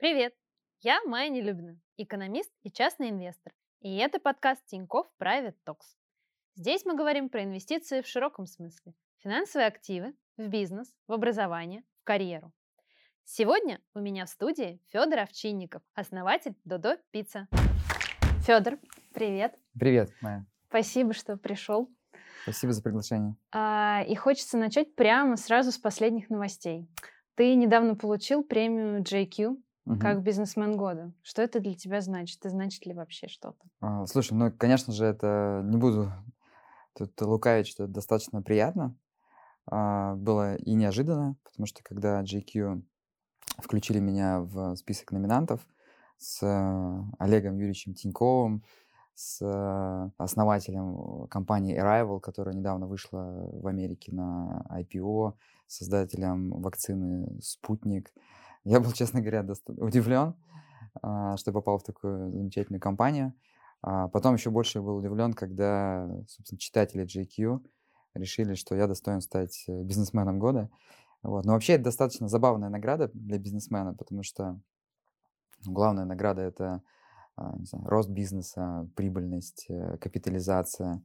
Привет! Я Майя Нелюбина, экономист и частный инвестор. И это подкаст Тинькофф Private Talks. Здесь мы говорим про инвестиции в широком смысле. Финансовые активы, в бизнес, в образование, в карьеру. Сегодня у меня в студии Федор Овчинников, основатель Додо Пицца. Федор, привет. Привет, Майя. Спасибо, что пришел. Спасибо за приглашение. А, и хочется начать прямо сразу с последних новостей. Ты недавно получил премию JQ Мгм. как бизнесмен года. Что это для тебя значит? И значит ли вообще что-то? А, Слушай, ну, конечно же, это не буду тут лукавить, что это достаточно приятно. А, Было и неожиданно, потому что когда GQ включили меня в список номинантов с э, Олегом Юрьевичем Тиньковым, с э, основателем компании Arrival, которая недавно вышла в Америке на IPO, создателем вакцины «Спутник». Я был, честно говоря, удивлен, а, что попал в такую замечательную компанию. А потом еще больше был удивлен, когда, собственно, читатели JQ решили, что я достоин стать э, бизнесменом года. Вот. Но вообще это достаточно забавная награда для бизнесмена, потому что главная награда это а, знаю, рост бизнеса, прибыльность, э, капитализация,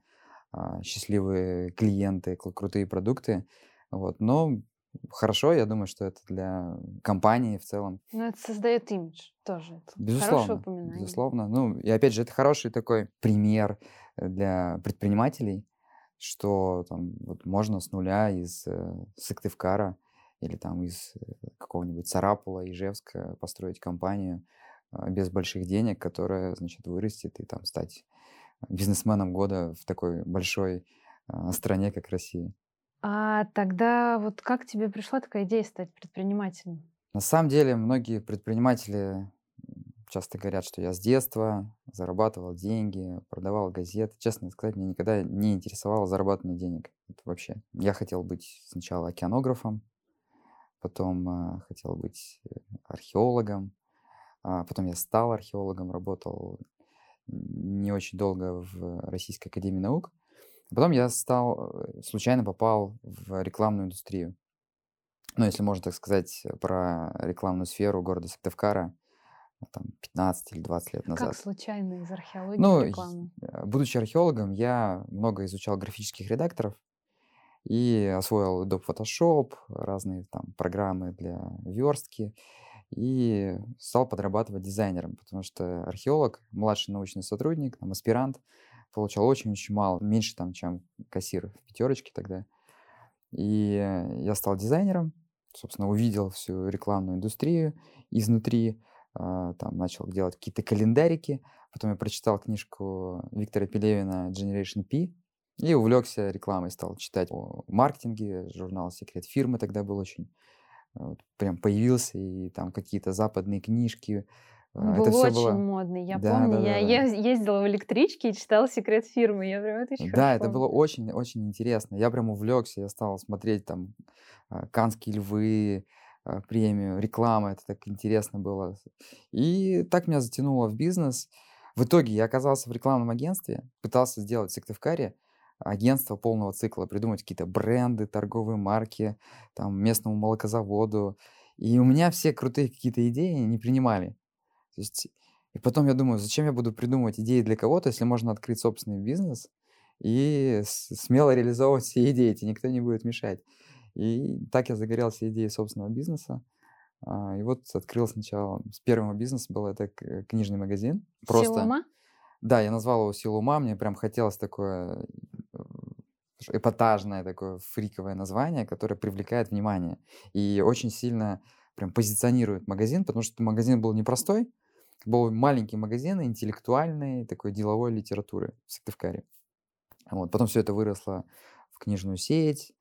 счастливые клиенты, кл- крутые продукты. Вот. Но хорошо, я думаю, что это для компании в целом Ну, это создает имидж тоже. Это Безусловно, безусловно. Ну, и опять же, это хороший такой пример э, для предпринимателей, что там вот можно с нуля из э, Сыктывкара или там из э, какого-нибудь Сарапула, Ижевска построить компанию э, без больших денег, которая, значит, вырастет и там стать бизнесменом года в такой большой э, стране, как Россия. А тогда вот как тебе пришла такая идея стать предпринимателем? На самом деле, многие предприниматели часто говорят, что я с детства зарабатывал деньги, продавал газеты. Честно сказать, меня никогда не интересовало зарабатывание денег. Это вообще. Я хотел быть сначала океанографом, потом э, хотел быть э, археологом, а потом я стал археологом, работал не очень долго в Российской Академии Наук. Потом я стал, э, случайно попал в рекламную индустрию. Ну, если можно так сказать, э, про рекламную сферу города Сыктывкара, там, 15 или 20 лет назад. Как случайно из археологии Ну, рекламу? э, будучи археологом, я много изучал графических редакторов и освоил Adobe Photoshop, разные там программы для верстки, и стал подрабатывать дизайнером, потому что археолог, младший научный сотрудник, там, аспирант, получал очень-очень мало, меньше там, чем кассир в пятерочке тогда. И я стал дизайнером, собственно, увидел всю рекламную индустрию изнутри, а, там начал делать какие-то календарики, потом я прочитал книжку Виктора Пелевина Generation P и увлекся рекламой, стал читать о маркетинге, журнал «Секрет фирмы» тогда был очень, вот прям появился, и там какие-то западные книжки, Он а, был это все очень было... модный. Я Да, помню, да, я да, да. ез- ездила в электричке и читала секрет фирмы. Я прям это очень Да, хорошо это было очень-очень интересно. Я прям увлекся, я стал смотреть там а, «Канские львы», а, премию, реклама, это так интересно было. И так меня затянуло в бизнес. В итоге я оказался в рекламном агентстве, пытался сделать в Сыктывкаре агентство полного цикла, придумать какие-то бренды, торговые марки, там, местному молокозаводу. И у меня все крутые какие-то идеи не принимали. То есть, и потом я думаю, зачем я буду придумывать идеи для кого-то, если можно открыть собственный бизнес и смело реализовывать все идеи, тебе никто не будет мешать. И так я загорелся идеей собственного бизнеса. А, И вот открыл сначала, с первого бизнеса был это книжный магазин. Просто, Силума? да, я назвал его «Сила ума», мне прям хотелось такое э, эпатажное такое фриковое название, которое привлекает внимание и очень сильно прям позиционирует магазин, потому что магазин был непростой, был маленький магазин интеллектуальной такой деловой литературы в Сыктывкаре. Вот. Потом все это выросло в книжную сеть.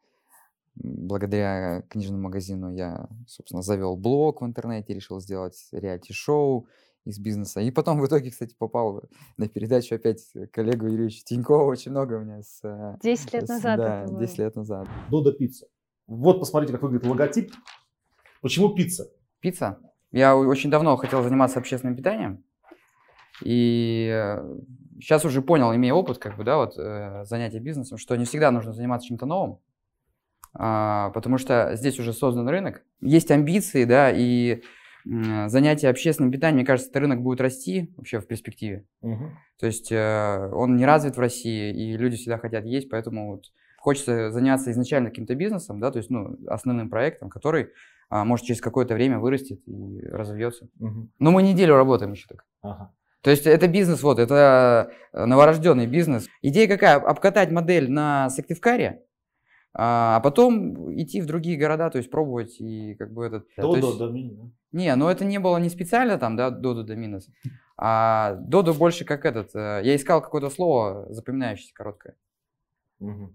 Благодаря книжному магазину я, собственно, завел блог в интернете, решил сделать реалити-шоу из бизнеса. И потом в итоге, кстати, попал на передачу опять к Олегу Юрьевичу Тинькову. Очень много у меня с... э, 10 лет с- назад Да, это 10 было. лет назад. Додо пицца. Вот посмотрите, как выглядит логотип. Почему пицца? Пицца. Я очень давно хотел заниматься общественным питанием. И сейчас уже понял, имея опыт, как бы, да, вот, э, занятия бизнесом, что не всегда нужно заниматься чем-то новым. А, потому что здесь уже создан рынок, есть амбиции, да, и занятие общественным питанием, мне кажется, этот рынок будет расти вообще в перспективе. Мгм. То есть э, он не развит в России, и люди всегда хотят есть, поэтому вот хочется заняться изначально каким-то бизнесом, да, то есть, ну, основным проектом, который, а, может, через какое-то время вырастет и разовьется. Мгм. Но мы неделю работаем еще так. Ага. То есть это бизнес, вот, это э, новорожденный бизнес. Идея какая? Обкатать модель на Сыктывкаре, а потом идти в другие города, то есть пробовать и как бы этот... то Додо, есть- Домини, да? Не, ну это не было не специально там, да, Додо Доминос, а Додо больше как этот... э, Я искал какое-то слово запоминающееся, короткое. Мгм.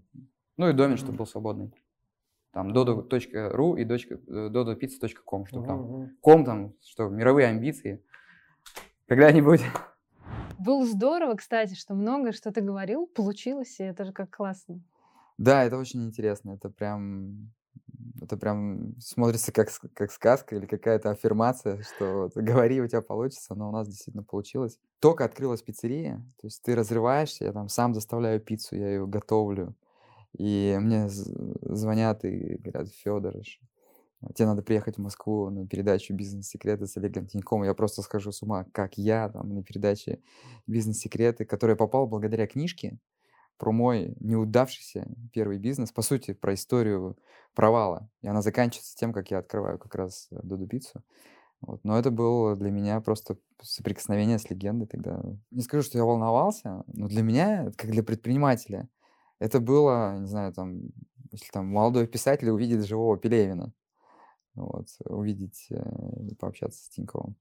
Ну и домен, чтобы был свободный. Там dodo.ru и э, dodopizza.com, чтобы там... Ком там, что, мировые амбиции. Когда-нибудь... Было здорово, кстати, что многое, что ты говорил, получилось, и это же как классно. Да, это очень интересно. Это прям, это прям смотрится как, как сказка или какая-то аффирмация, что вот говори, у тебя получится, но у нас действительно получилось. Только открылась пиццерия, то есть ты разрываешься, я там сам доставляю пиццу, я ее готовлю. И мне звонят и говорят, Федор, тебе надо приехать в Москву на передачу «Бизнес-секреты» с Олегом Тиньковым. Я просто схожу с ума, как я там на передаче «Бизнес-секреты», которая попала благодаря книжке, про мой неудавшийся первый бизнес, по сути, про историю провала. И она заканчивается тем, как я открываю как раз Доду Пиццу. Вот. Но это было для меня просто соприкосновение с легендой тогда. Не скажу, что я волновался, но для меня, как для предпринимателя, это было, не знаю, там, если там молодой писатель увидит живого Пелевина, вот, увидеть э, и пообщаться с Тиньковым.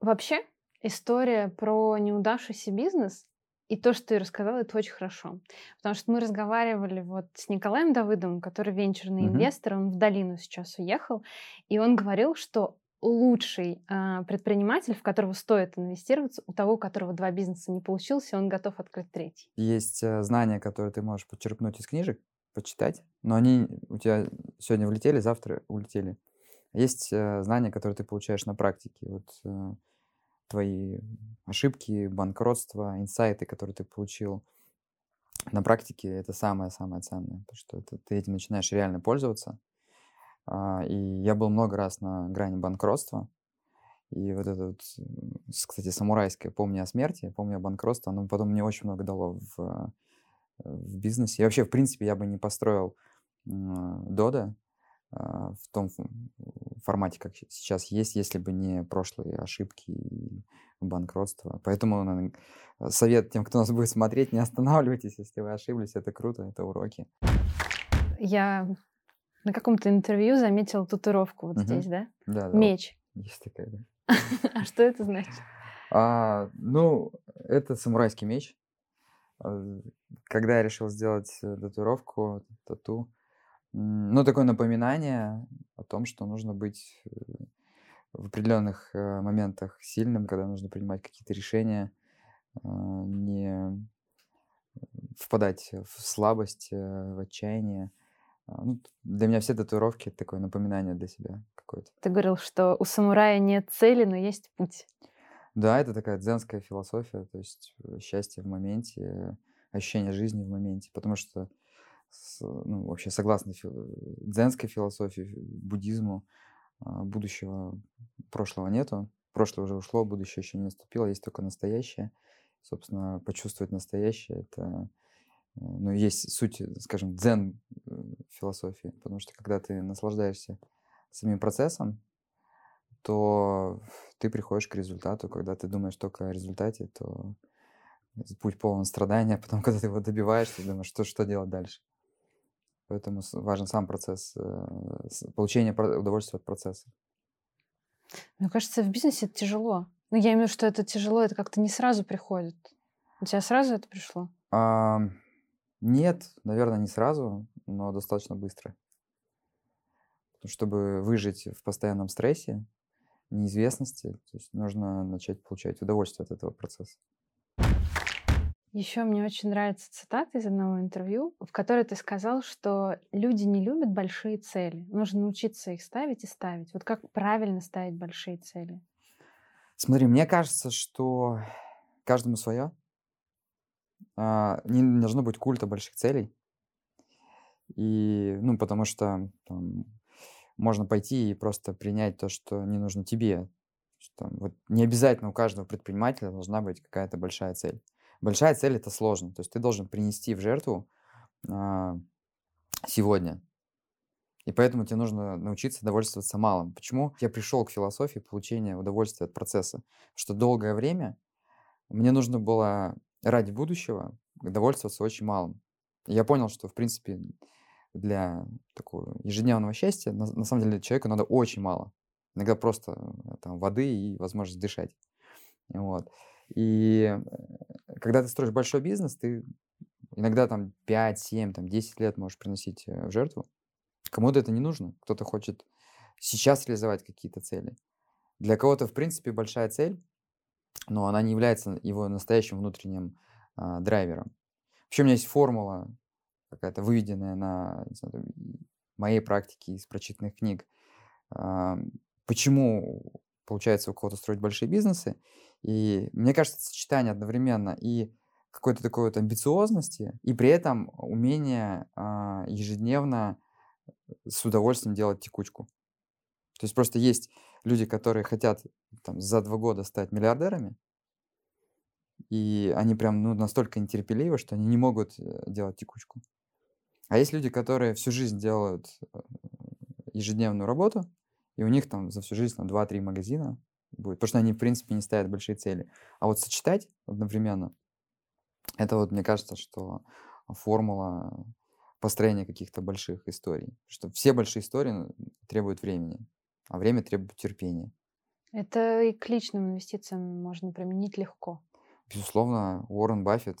Вообще, история про неудавшийся бизнес и то, что ты рассказал, это очень хорошо. Потому что мы разговаривали вот с Николаем Давыдовым, который венчурный Мгм. инвестор, он в долину сейчас уехал, и он говорил, что лучший а, предприниматель, в которого стоит инвестироваться, у того, у которого два бизнеса не получилось, и он готов открыть третий. Есть э, знания, которые ты можешь подчерпнуть из книжек, почитать, но они у тебя сегодня влетели, завтра улетели. Есть э, знания, которые ты получаешь на практике. Вот э, твои ошибки, банкротства, инсайты, которые ты получил на практике, это самое-самое ценное, потому что это- ты этим начинаешь реально пользоваться. А, И я был много раз на грани банкротства, и вот это вот, кстати, самурайское «Помни о смерти», «Помни о банкротстве», оно потом мне очень много дало в, в бизнесе. И вообще, в принципе, я бы не построил м, Дода а, в том формате, как сейчас есть, если бы не прошлые ошибки и банкротство. Поэтому наверно, совет тем, кто нас будет смотреть, не останавливайтесь, если вы ошиблись, это круто, это уроки. Я на каком-то интервью заметила татуировку вот Мгм. здесь, да? Да, да, Меч. есть такая, да. А что это значит? А, ну, это самурайский меч. А, Когда я решил сделать э, татуировку, тату, ну, такое напоминание о том, что нужно быть э, в определенных э, моментах сильным, когда нужно принимать какие-то решения, не впадать в слабость, э, в отчаяние. А, Ну, для меня все татуировки это такое напоминание для себя какое-то. Ты говорил, что у самурая нет цели, но есть путь. Да, это такая дзенская философия, то есть э, счастье в моменте, э, ощущение жизни в моменте, потому что ну, вообще согласно фи- дзенской философии, буддизму, а, будущего, прошлого нету, прошлое уже ушло, будущее еще не наступило, есть только настоящее. Собственно, почувствовать настоящее это э, ну, есть суть, э, скажем, дзен э, философии, потому что когда ты наслаждаешься самим процессом, то ты приходишь к результату. Когда ты думаешь только о результате, то путь полон страдания. Потом, когда ты его добиваешься, ты думаешь, что, что делать дальше. Поэтому важен сам процесс, э, про- удовольствия от процесса. Мне кажется, в бизнесе это тяжело. Ну, я имею в виду, что это тяжело, это как-то не сразу приходит. У тебя сразу это пришло? А, нет, наверное, не сразу, но достаточно быстро. Чтобы выжить в постоянном стрессе, неизвестности, то есть нужно начать получать удовольствие от этого процесса. Еще мне очень нравится цитата из одного интервью, в которой ты сказал, что люди не любят большие цели. Нужно научиться их ставить и ставить. Вот как правильно ставить большие цели? Смотри, мне кажется, что каждому свое. А, Не должно быть культа больших целей. И, ну, потому что там, можно пойти и просто принять то, что не нужно тебе. что вот не обязательно у каждого предпринимателя должна быть какая-то большая цель. Большая цель это сложно. То есть ты должен принести в жертву а, сегодня. И поэтому тебе нужно научиться довольствоваться малым. Почему я пришел к философии получения удовольствия от процесса? Что долгое время мне нужно было ради будущего довольствоваться очень малым. Я понял, что, в принципе, для такого ежедневного счастья на, на самом деле человеку надо очень мало. Иногда просто э, там, воды и возможность дышать. Вот. И э, когда ты строишь большой бизнес, ты иногда там 5, 7, там 10 лет можешь приносить э, в жертву. Кому-то это не нужно. Кто-то хочет сейчас реализовать какие-то цели. Для кого-то, в принципе, большая цель, но она не является его настоящим внутренним а, драйвером. Вообще у меня есть формула какая-то выведенная на знаю, моей практике из прочитанных книг. А, почему получается у кого-то строить большие бизнесы? И мне кажется, сочетание одновременно и какой-то такой вот амбициозности, и при этом умение а, ежедневно с удовольствием делать текучку. То есть просто есть люди, которые хотят там, за два года стать миллиардерами, и они прям ну, настолько нетерпеливы, что они не могут э, делать текучку. А есть люди, которые всю жизнь делают э, ежедневную работу, и у них там за всю жизнь там 2-3 магазина будет, потому что они, в принципе, не ставят большие цели. А вот сочетать одновременно, это вот, мне кажется, что формула построения каких-то больших историй. Что все большие истории требуют времени, а время требует терпения. Это и к личным инвестициям можно применить легко. Безусловно, Уоррен Баффет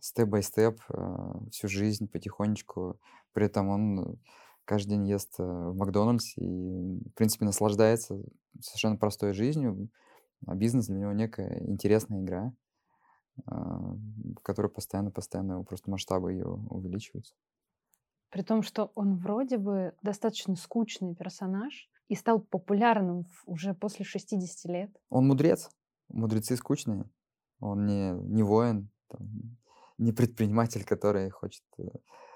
степ-бай-степ всю жизнь потихонечку. При этом он каждый день ест э, в Макдональдсе и, в принципе, наслаждается совершенно простой жизнью. А бизнес для него некая интересная игра, которая постоянно-постоянно просто масштабы ее увеличиваются. При том, что он вроде бы достаточно скучный персонаж и стал популярным уже после 60 лет. Он мудрец. Мудрецы скучные. Он не, не воин, там, не предприниматель, который хочет э,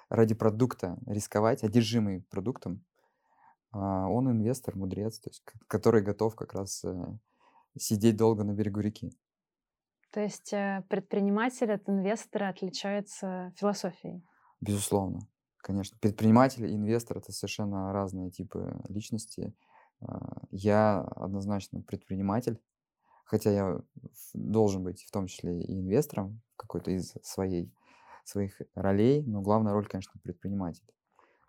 ради продукта рисковать, одержимый продуктом, а он инвестор, мудрец, то есть, который готов как раз э, сидеть долго на берегу реки. То есть э, предприниматель от инвестора отличается философией? Безусловно, конечно. Предприниматель и инвестор — это совершенно разные типы личности. А, я однозначно предприниматель, хотя я должен быть в том числе и инвестором какой-то из своей своих ролей, но главная роль, конечно, предприниматель.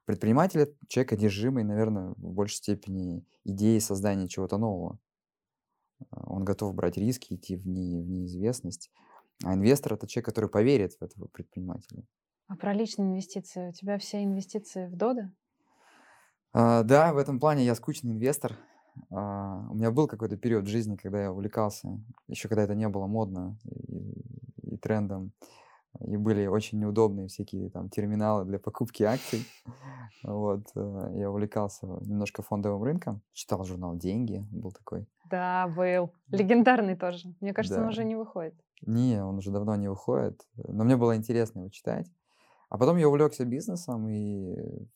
Предприниматель – это человек одержимый, наверное, в большей степени идеей создания чего-то нового. А, он готов брать риски, идти в, не, в неизвестность. А инвестор – это человек, который поверит в этого предпринимателя. А про личные инвестиции? У тебя все инвестиции в Дода? А, да, в этом плане я скучный инвестор. А, у меня был какой-то период в жизни, когда я увлекался, еще когда это не было модно и, и трендом и были очень неудобные всякие там терминалы для покупки акций. Вот, э, я увлекался немножко фондовым рынком, читал журнал «Деньги», был такой. Да, был. Легендарный тоже. Мне кажется, да. он уже не выходит. Не, он уже давно не выходит, но мне было интересно его читать. А потом я увлекся бизнесом, и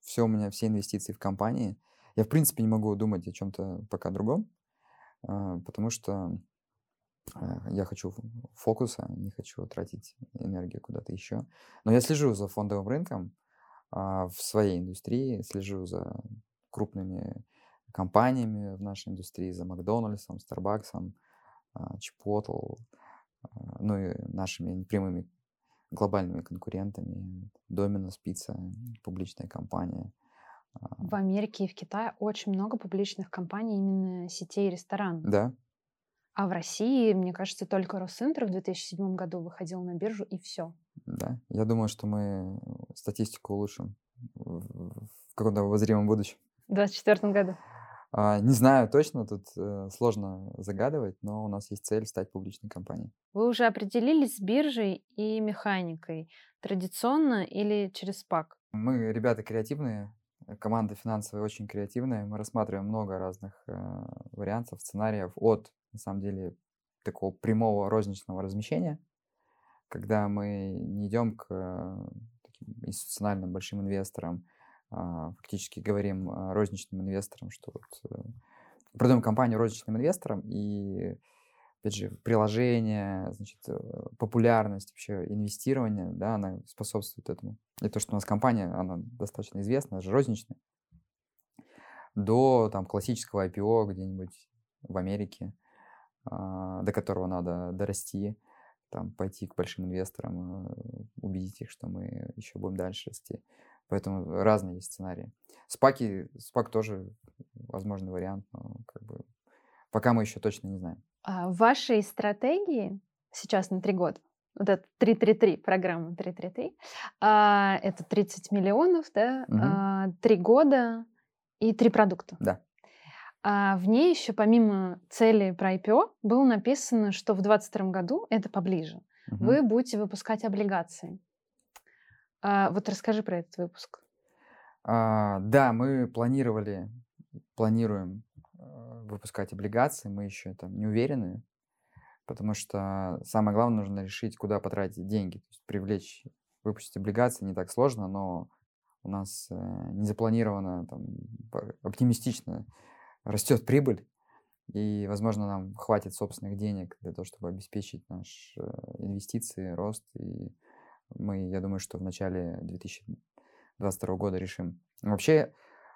все у меня, все инвестиции в компании. Я, в принципе, не могу думать о чем-то пока другом, а, потому что Э, я хочу фокуса, не хочу тратить энергию куда-то еще. Но я слежу за фондовым рынком а, в своей индустрии, слежу за крупными компаниями в нашей индустрии, за Макдональдсом, Старбаксом, а, ну и нашими прямыми глобальными конкурентами. Domino's Pizza, публичная компания. В Америке и в Китае очень много публичных компаний именно сетей ресторанов. Да, а в России, мне кажется, только Росинтер в 2007 году выходил на биржу, и все. Да, я думаю, что мы статистику улучшим в каком-то обозримом будущем. В 2024 году? А, не знаю точно, тут э, сложно загадывать, но у нас есть цель стать публичной компанией. Вы уже определились с биржей и механикой, традиционно или через СПАК? Мы ребята креативные, команда финансовая очень креативная. Мы рассматриваем много разных э, вариантов, сценариев от на самом деле, такого прямого розничного размещения, когда мы не идем к э, таким институциональным большим инвесторам, фактически говорим розничным инвесторам, что вот э, продаем компанию розничным инвесторам, и, опять же, приложение, значит, э, популярность вообще инвестирования, да, она способствует этому. И то, что у нас компания, она достаточно известна, же розничная, до там классического IPO где-нибудь в Америке, а, до которого надо дорасти, там, пойти к большим инвесторам, э, убедить их, что мы еще будем дальше расти. Поэтому разные есть сценарии. Спаки, спак тоже возможный вариант, но как бы пока мы еще точно не знаем. А в вашей стратегии сейчас на три года, вот это 333, программа 333, а, это 30 миллионов, да, Мгм. а, три года и три продукта. Да. А в ней еще помимо цели про IPO было написано, что в 2022 году, это поближе, Мгм. вы будете выпускать облигации. А, вот расскажи про этот выпуск. А, да, мы планировали, планируем э, выпускать облигации, мы еще там не уверены, потому что самое главное нужно решить, куда потратить деньги, то есть привлечь, выпустить облигации не так сложно, но у нас э, не запланировано там оптимистично растет прибыль, и, возможно, нам хватит собственных денег для того, чтобы обеспечить наши инвестиции, рост, и мы, я думаю, что в начале 2022 года решим. Вообще,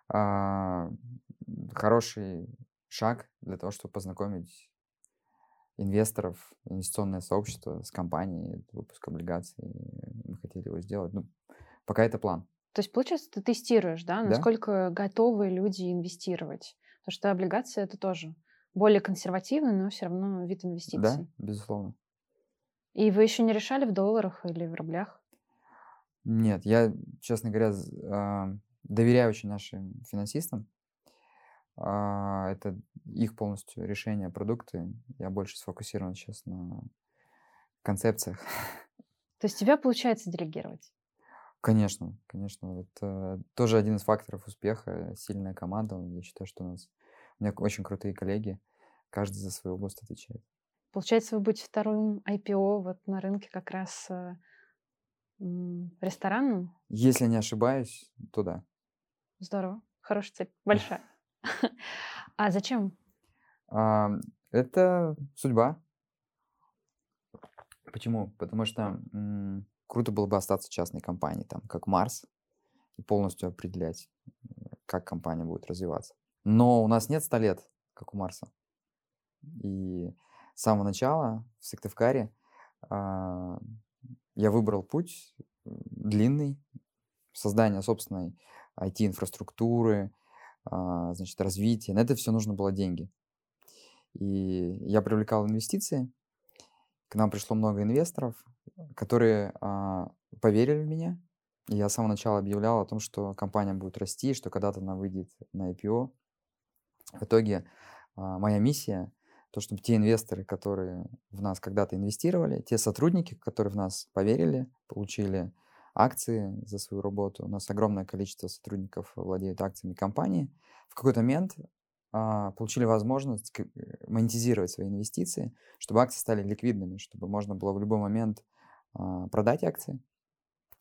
а, хороший шаг для того, чтобы познакомить инвесторов, инвестиционное сообщество с компанией, выпуск облигаций. Мы хотели его сделать. Ну, пока это план. То есть, получается, ты тестируешь, да, Да. насколько готовы люди инвестировать? Потому что облигации это тоже более консервативный, но все равно вид Да, инвестиций. безусловно. И вы еще не решали в долларах или в рублях? Нет, я, честно говоря, а, доверяю очень нашим финансистам. А, Это их полностью решение, продукты. Я больше сфокусирован сейчас на концепциях. То есть тебя получается делегировать? Конечно, конечно. Это тоже один из факторов успеха. Сильная команда. Я считаю, что у нас у меня очень крутые коллеги. Каждый за свою область отвечает. Получается, вы будете вторым IPO вот на рынке как раз э, ресторанным? Если не ошибаюсь, то да. Здорово. Хорошая цель. Большая. А зачем? А, Это судьба. Почему? Потому что круто было бы остаться частной компании, там, как Марс, и полностью определять, э, как компания будет развиваться. Но у нас нет 100 лет, как у Марса. И с самого начала в Сыктывкаре а, я выбрал путь длинный, создания собственной IT-инфраструктуры, а, значит, развития. На это все нужно было деньги. И я привлекал инвестиции. К нам пришло много инвесторов, которые а, поверили в меня. И я с самого начала объявлял о том, что компания будет расти, что когда-то она выйдет на IPO. В итоге моя миссия то, чтобы те инвесторы, которые в нас когда-то инвестировали, те сотрудники, которые в нас поверили, получили акции за свою работу. У нас огромное количество сотрудников владеют акциями компании. В какой-то момент а, получили возможность э, монетизировать свои инвестиции, чтобы акции стали ликвидными, чтобы можно было в любой момент а, продать акции.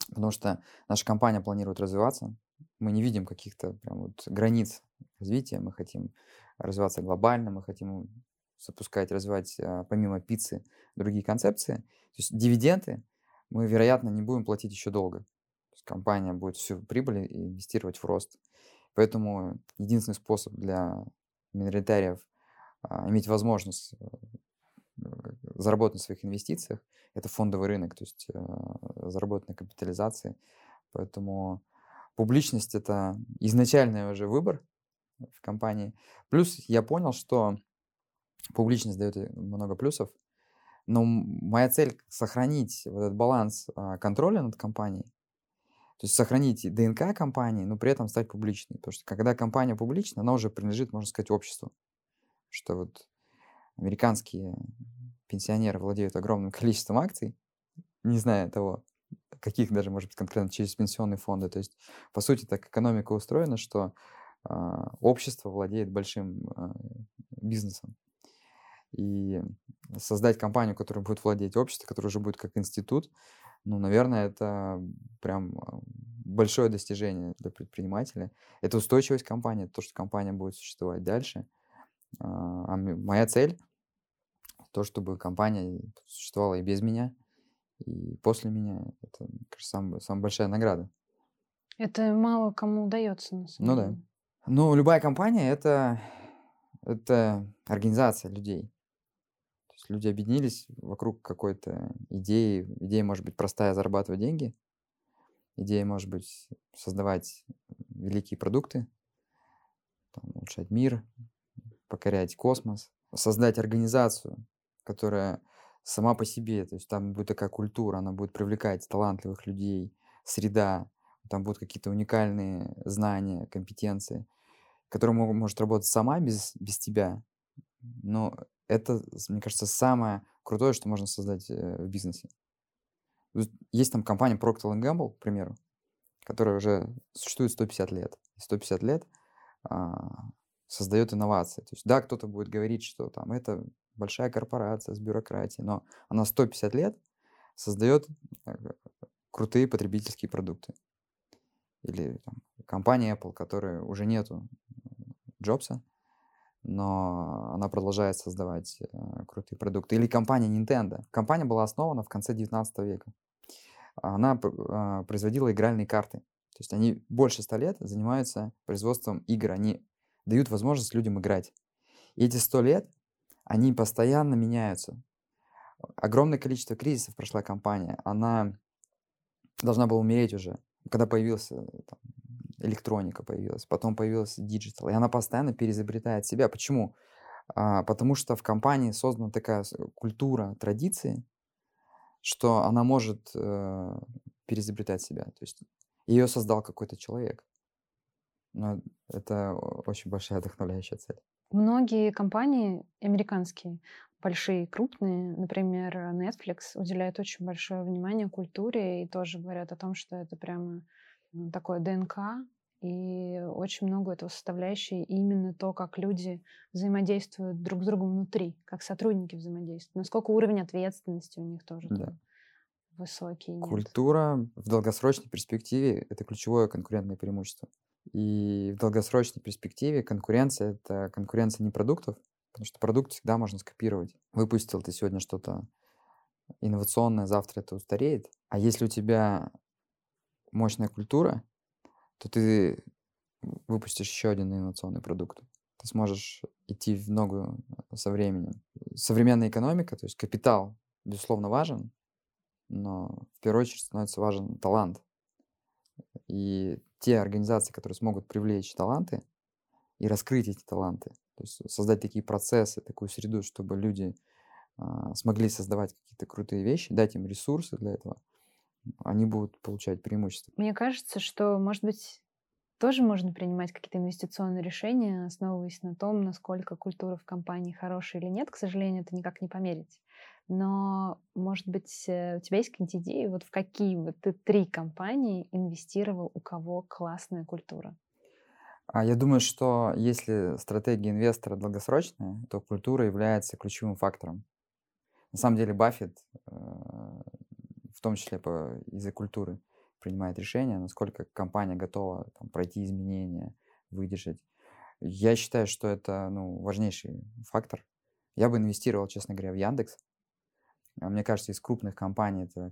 Потому что наша компания планирует развиваться. Мы не видим каких-то прям вот границ развития. Мы хотим развиваться глобально, мы хотим запускать, развивать а, помимо пиццы другие концепции. То есть дивиденды мы, вероятно, не будем платить еще долго. То есть компания будет всю прибыль инвестировать в рост. Поэтому единственный способ для миноритариев а, иметь возможность э, заработать на своих инвестициях это фондовый рынок, то есть э, заработать на капитализации. Поэтому публичность это изначальный уже выбор в компании. Плюс я понял, что публичность дает много плюсов, но моя цель сохранить вот этот баланс а, контроля над компанией, то есть сохранить ДНК компании, но при этом стать публичной. Потому что когда компания публична, она уже принадлежит, можно сказать, обществу. Что вот американские пенсионеры владеют огромным количеством акций, не зная того, каких даже, может быть, конкретно через пенсионные фонды. То есть, по сути, так экономика устроена, что а, общество владеет большим а, бизнесом. И создать компанию, которая будет владеть обществом, которая уже будет как институт, ну, наверное, это прям а, большое достижение для предпринимателя. Это устойчивость компании, то, что компания будет существовать дальше. А а моя цель то, чтобы компания существовала и без меня, и после меня. Это, мне кажется, самая, самая большая награда. Это мало кому удается, на самом Ну деле. да. Ну, любая компания это, это организация людей. Люди объединились вокруг какой-то идеи. Идея может быть простая зарабатывать деньги. Идея может быть создавать великие продукты, там, улучшать мир, покорять космос, создать организацию, которая сама по себе, то есть там будет такая культура, она будет привлекать талантливых людей, среда, там будут какие-то уникальные знания, компетенции, которая мог- может работать сама без, без тебя. Но это, мне кажется, самое крутое, что можно создать э, в бизнесе. Есть там компания Procter Gamble, к примеру, которая уже существует 150 лет. И 150 лет а, создает инновации. То есть, да, кто-то будет говорить, что там это большая корпорация с бюрократией, но она 150 лет создает э, крутые потребительские продукты. Или там, компания Apple, которой уже нету Джобса, но она продолжает создавать э, крутые продукты. Или компания Nintendo. Компания была основана в конце 19 века. Она а, производила игральные карты. То есть они больше 100 лет занимаются производством игр. Они дают возможность людям играть. И эти 100 лет, они постоянно меняются. Огромное количество кризисов прошла компания. Она должна была умереть уже, когда появился там, электроника появилась, потом появился digital, и она постоянно переизобретает себя. Почему? А, потому что в компании создана такая культура традиции, что она может э, переизобретать себя. То есть ее создал какой-то человек. Но это очень большая вдохновляющая цель. Многие компании американские, большие, крупные, например, Netflix, уделяют очень большое внимание культуре и тоже говорят о том, что это прямо такое ДНК, и очень много этого составляющей именно то, как люди взаимодействуют друг с другом внутри, как сотрудники взаимодействуют, насколько уровень ответственности у них тоже Да. высокий. нет. Культура в долгосрочной перспективе – это ключевое конкурентное преимущество. И в долгосрочной перспективе конкуренция – это конкуренция не продуктов, потому что продукт всегда можно скопировать. Выпустил ты сегодня что-то инновационное, завтра это устареет. А если у тебя мощная культура, то ты выпустишь еще один инновационный продукт. Ты сможешь идти в ногу со временем. Современная экономика, то есть капитал, безусловно, важен, но в первую очередь становится важен талант. И те организации, которые смогут привлечь таланты и раскрыть эти таланты, то есть создать такие процессы, такую среду, чтобы люди а, смогли создавать какие-то крутые вещи, дать им ресурсы для этого, они будут получать преимущество. Мне кажется, что, может быть, тоже можно принимать какие-то инвестиционные решения, основываясь на том, насколько культура в компании хорошая или нет. К сожалению, это никак не померить. Но, может быть, э, у тебя есть какие-нибудь идеи, вот в какие бы ты три компании инвестировал, у кого классная культура? А я думаю, что если стратегия инвестора долгосрочная, то культура является ключевым фактором. На самом деле Баффет, э, том числе по, из-за культуры, принимает решение, насколько компания готова там, пройти изменения, выдержать. Я считаю, что это ну, важнейший фактор. Я бы инвестировал, честно говоря, в Яндекс. А Мне кажется, из крупных компаний это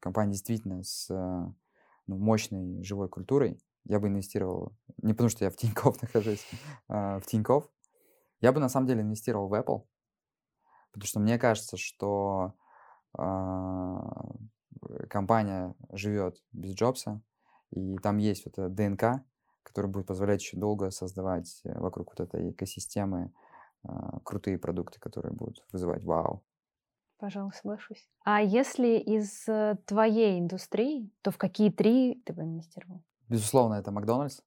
компания действительно с э, ну, мощной живой культурой. Я бы инвестировал, не потому что я в Тинькофф нахожусь, а, в Тинькофф. Я бы на самом деле инвестировал в Apple, потому что мне кажется, что а, компания живет без Джобса, и там есть вот эта ДНК, которая будет позволять еще долго создавать э, вокруг вот этой экосистемы а, крутые продукты, которые будут вызывать вау. Пожалуй, соглашусь. А если из э, твоей индустрии, то в какие три ты бы инвестировал? Безусловно, это Макдональдс.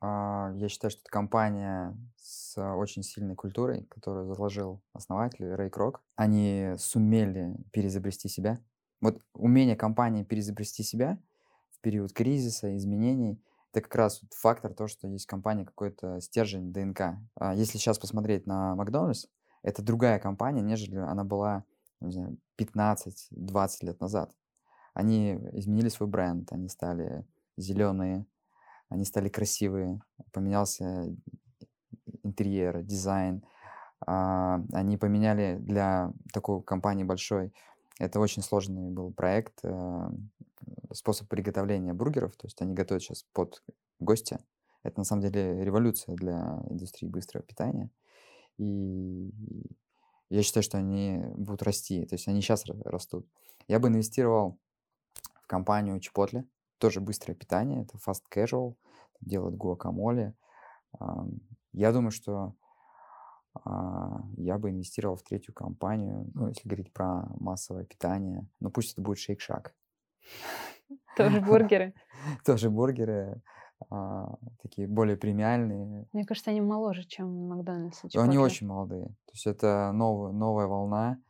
А, Я считаю, что это компания с а, очень сильной культурой, которую заложил основатель Рэй Крок. Они сумели переизобрести себя. Вот умение компании переизобрести себя в период кризиса, изменений, это как раз фактор то, что есть в компании какой-то стержень ДНК. А Если сейчас посмотреть на Макдональдс, это другая компания, нежели она была не знаю, 15-20 лет назад. Они изменили свой бренд, они стали зеленые, они стали красивые, поменялся интерьер, дизайн. А, они поменяли для такой компании большой, это очень сложный был проект, э, способ приготовления бургеров, то есть они готовят сейчас под гостя. Это на самом деле революция для индустрии быстрого питания. И я считаю, что они будут расти, то есть они сейчас растут. Я бы инвестировал в компанию Chipotle, тоже быстрое питание, это fast casual, делают гуакамоле. Я думаю, что а, я бы инвестировал в третью компанию, ну, если говорить про массовое питание. Ну, пусть это будет шейк-шак. Тоже бургеры. Тоже бургеры. А, такие более премиальные. Мне кажется, они моложе, чем Макдональдс. Они очень молодые. То есть это новая, новая волна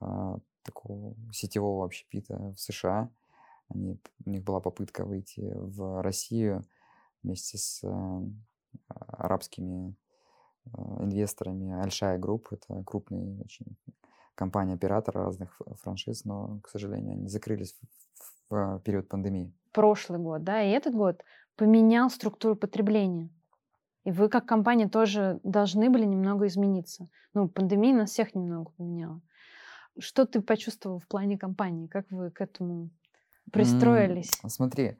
а, такого сетевого общепита в США. Они, у них была попытка выйти в Россию вместе с а, арабскими а, инвесторами Alshaya Group. Это крупный очень компания-оператор разных франшиз, но, к сожалению, они закрылись в период пандемии. Прошлый год, да, и этот год поменял структуру потребления. И вы, как компания, тоже должны были немного измениться. Ну, пандемия нас всех немного поменяла. Что ты почувствовал в плане компании? Как вы к этому пристроились? Mm, смотри,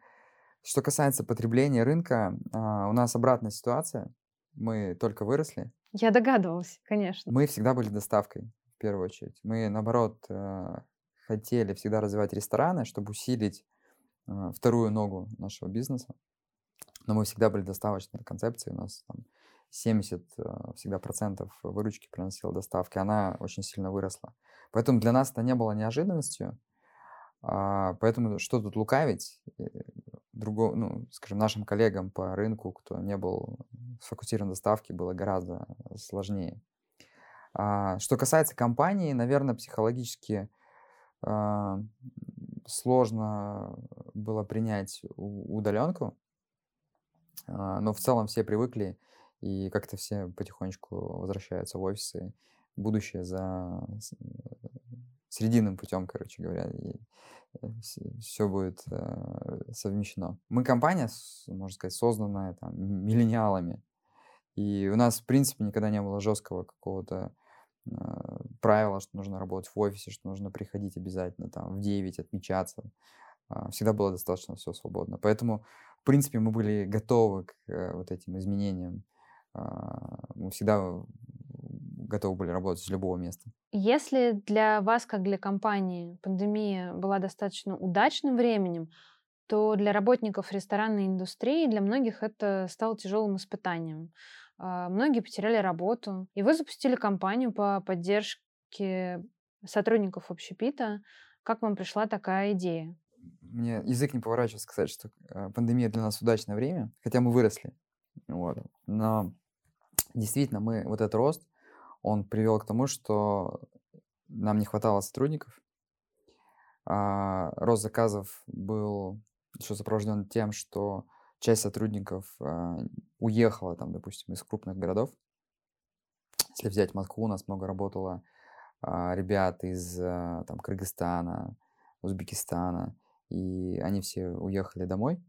что касается потребления рынка, а, у нас обратная ситуация. Мы только выросли. Я догадывалась, конечно. Мы всегда были доставкой, в первую очередь. Мы, наоборот, э, хотели всегда развивать рестораны, чтобы усилить э, вторую ногу нашего бизнеса. Но мы всегда были доставочной концепцией. У нас там 70 э, всегда процентов выручки приносила доставки. Она очень сильно выросла. Поэтому для нас это не было неожиданностью. А, поэтому что тут лукавить? Друго, ну, скажем, нашим коллегам по рынку, кто не был сфокусирован на доставке, было гораздо сложнее. А, что касается компании, наверное, психологически а, сложно было принять удаленку, но в целом все привыкли и как-то все потихонечку возвращаются в офисы. Будущее за срединным путем, короче говоря, и все будет э, совмещено. Мы компания, можно сказать, созданная там миллениалами, и у нас, в принципе, никогда не было жесткого какого-то э, правила, что нужно работать в офисе, что нужно приходить обязательно там в 9, отмечаться. Э, всегда было достаточно все свободно. Поэтому, в принципе, мы были готовы к э, вот этим изменениям. Э, мы всегда готовы были работать с любого места. Если для вас, как для компании, пандемия была достаточно удачным временем, то для работников ресторанной индустрии, для многих это стало тяжелым испытанием. А, многие потеряли работу, и вы запустили кампанию по поддержке сотрудников общепита. Как вам пришла такая идея? Мне язык не поворачивается сказать, что а, пандемия для нас удачное время, хотя мы выросли. Вот. Но действительно, мы вот этот рост, он привел к тому, что нам не хватало сотрудников. А, рост заказов был еще сопровожден тем, что часть сотрудников а, уехала, там, допустим, из крупных городов. Если взять Москву, у нас много работало а, ребят из а, там, Кыргызстана, Узбекистана, и они все уехали домой.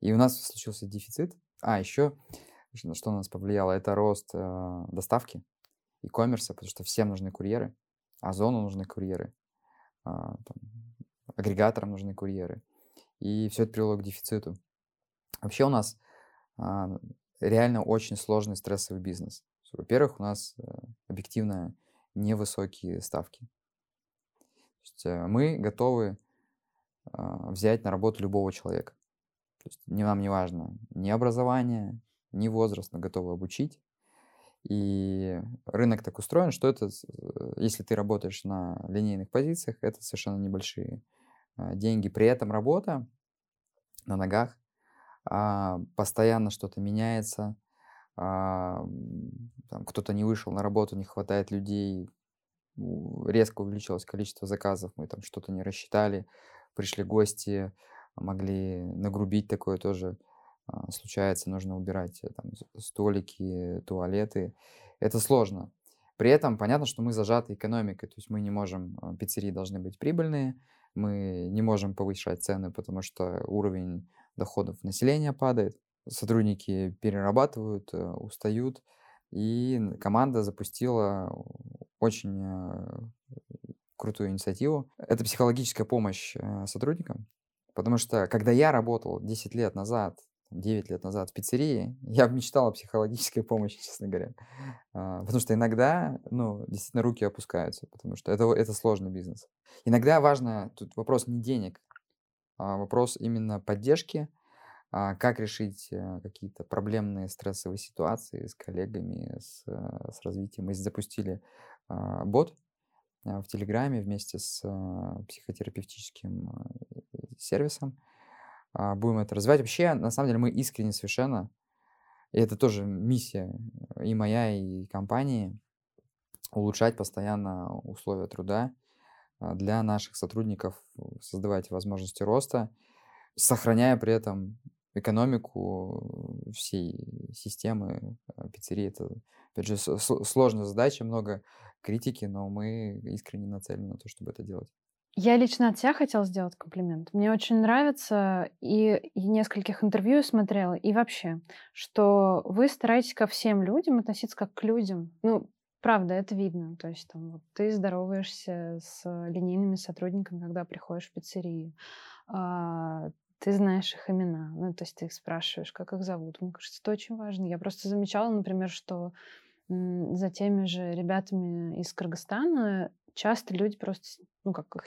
И у нас случился дефицит. А, еще, на что нас повлияло, это рост э, доставки коммерса, потому что всем нужны курьеры, Озону нужны курьеры, э, там, агрегаторам нужны курьеры. И все это привело к дефициту. Вообще у нас а, реально очень сложный стрессовый бизнес. Во-первых, у нас э, объективно невысокие ставки. То есть э, мы готовы а, взять на работу любого человека. То есть нам не важно ни образование, ни возраст, мы готовы обучить. И рынок так устроен, что это, э, если ты работаешь на линейных позициях, это совершенно небольшие а, деньги. При этом работа на ногах а, постоянно что-то меняется, а, кто-то не вышел на работу, не хватает людей, резко увеличилось количество заказов, мы там что-то не рассчитали, пришли гости, могли нагрубить, такое тоже случается, нужно убирать э, там, столики, туалеты. Это сложно. При этом понятно, что мы зажаты экономикой, то есть мы не можем, а, пиццерии должны быть прибыльные, мы не можем повышать цены, потому что уровень доходов населения падает, сотрудники перерабатывают, э, устают, И команда запустила очень э, крутую инициативу. Это психологическая помощь э, сотрудникам. Потому что, когда я работал 10 лет назад, 9 лет назад в пиццерии, я мечтал о психологической помощи, честно говоря. А, потому что иногда, ну, действительно, руки опускаются, потому что это, это сложный бизнес. Иногда важно, тут вопрос не денег, а вопрос именно поддержки, а как решить э, какие-то проблемные стрессовые ситуации с коллегами, с, э, с развитием. Мы запустили а, бот в Телеграме вместе с психотерапевтическим э, сервисом. Будем это развивать. Вообще, на самом деле, мы искренне совершенно, и это тоже миссия и моя, и компании, улучшать постоянно условия труда для наших сотрудников, создавать возможности роста, сохраняя при этом экономику всей системы э, пиццерии. Это, опять же, сложная задача, много критики, но мы искренне нацелены на то, чтобы это делать. Я лично от себя хотела сделать комплимент. Мне очень нравится, и, и нескольких интервью смотрела, и вообще, что вы стараетесь ко всем людям относиться как к людям. Ну, правда, это видно. То есть там вот, ты здороваешься с линейными сотрудниками, когда приходишь в пиццерию. А, ты знаешь их имена. Ну, то есть ты их спрашиваешь, как их зовут. Мне кажется, это очень важно. Я просто замечала, например, что за теми же ребятами из Кыргызстана часто люди просто, ну, как их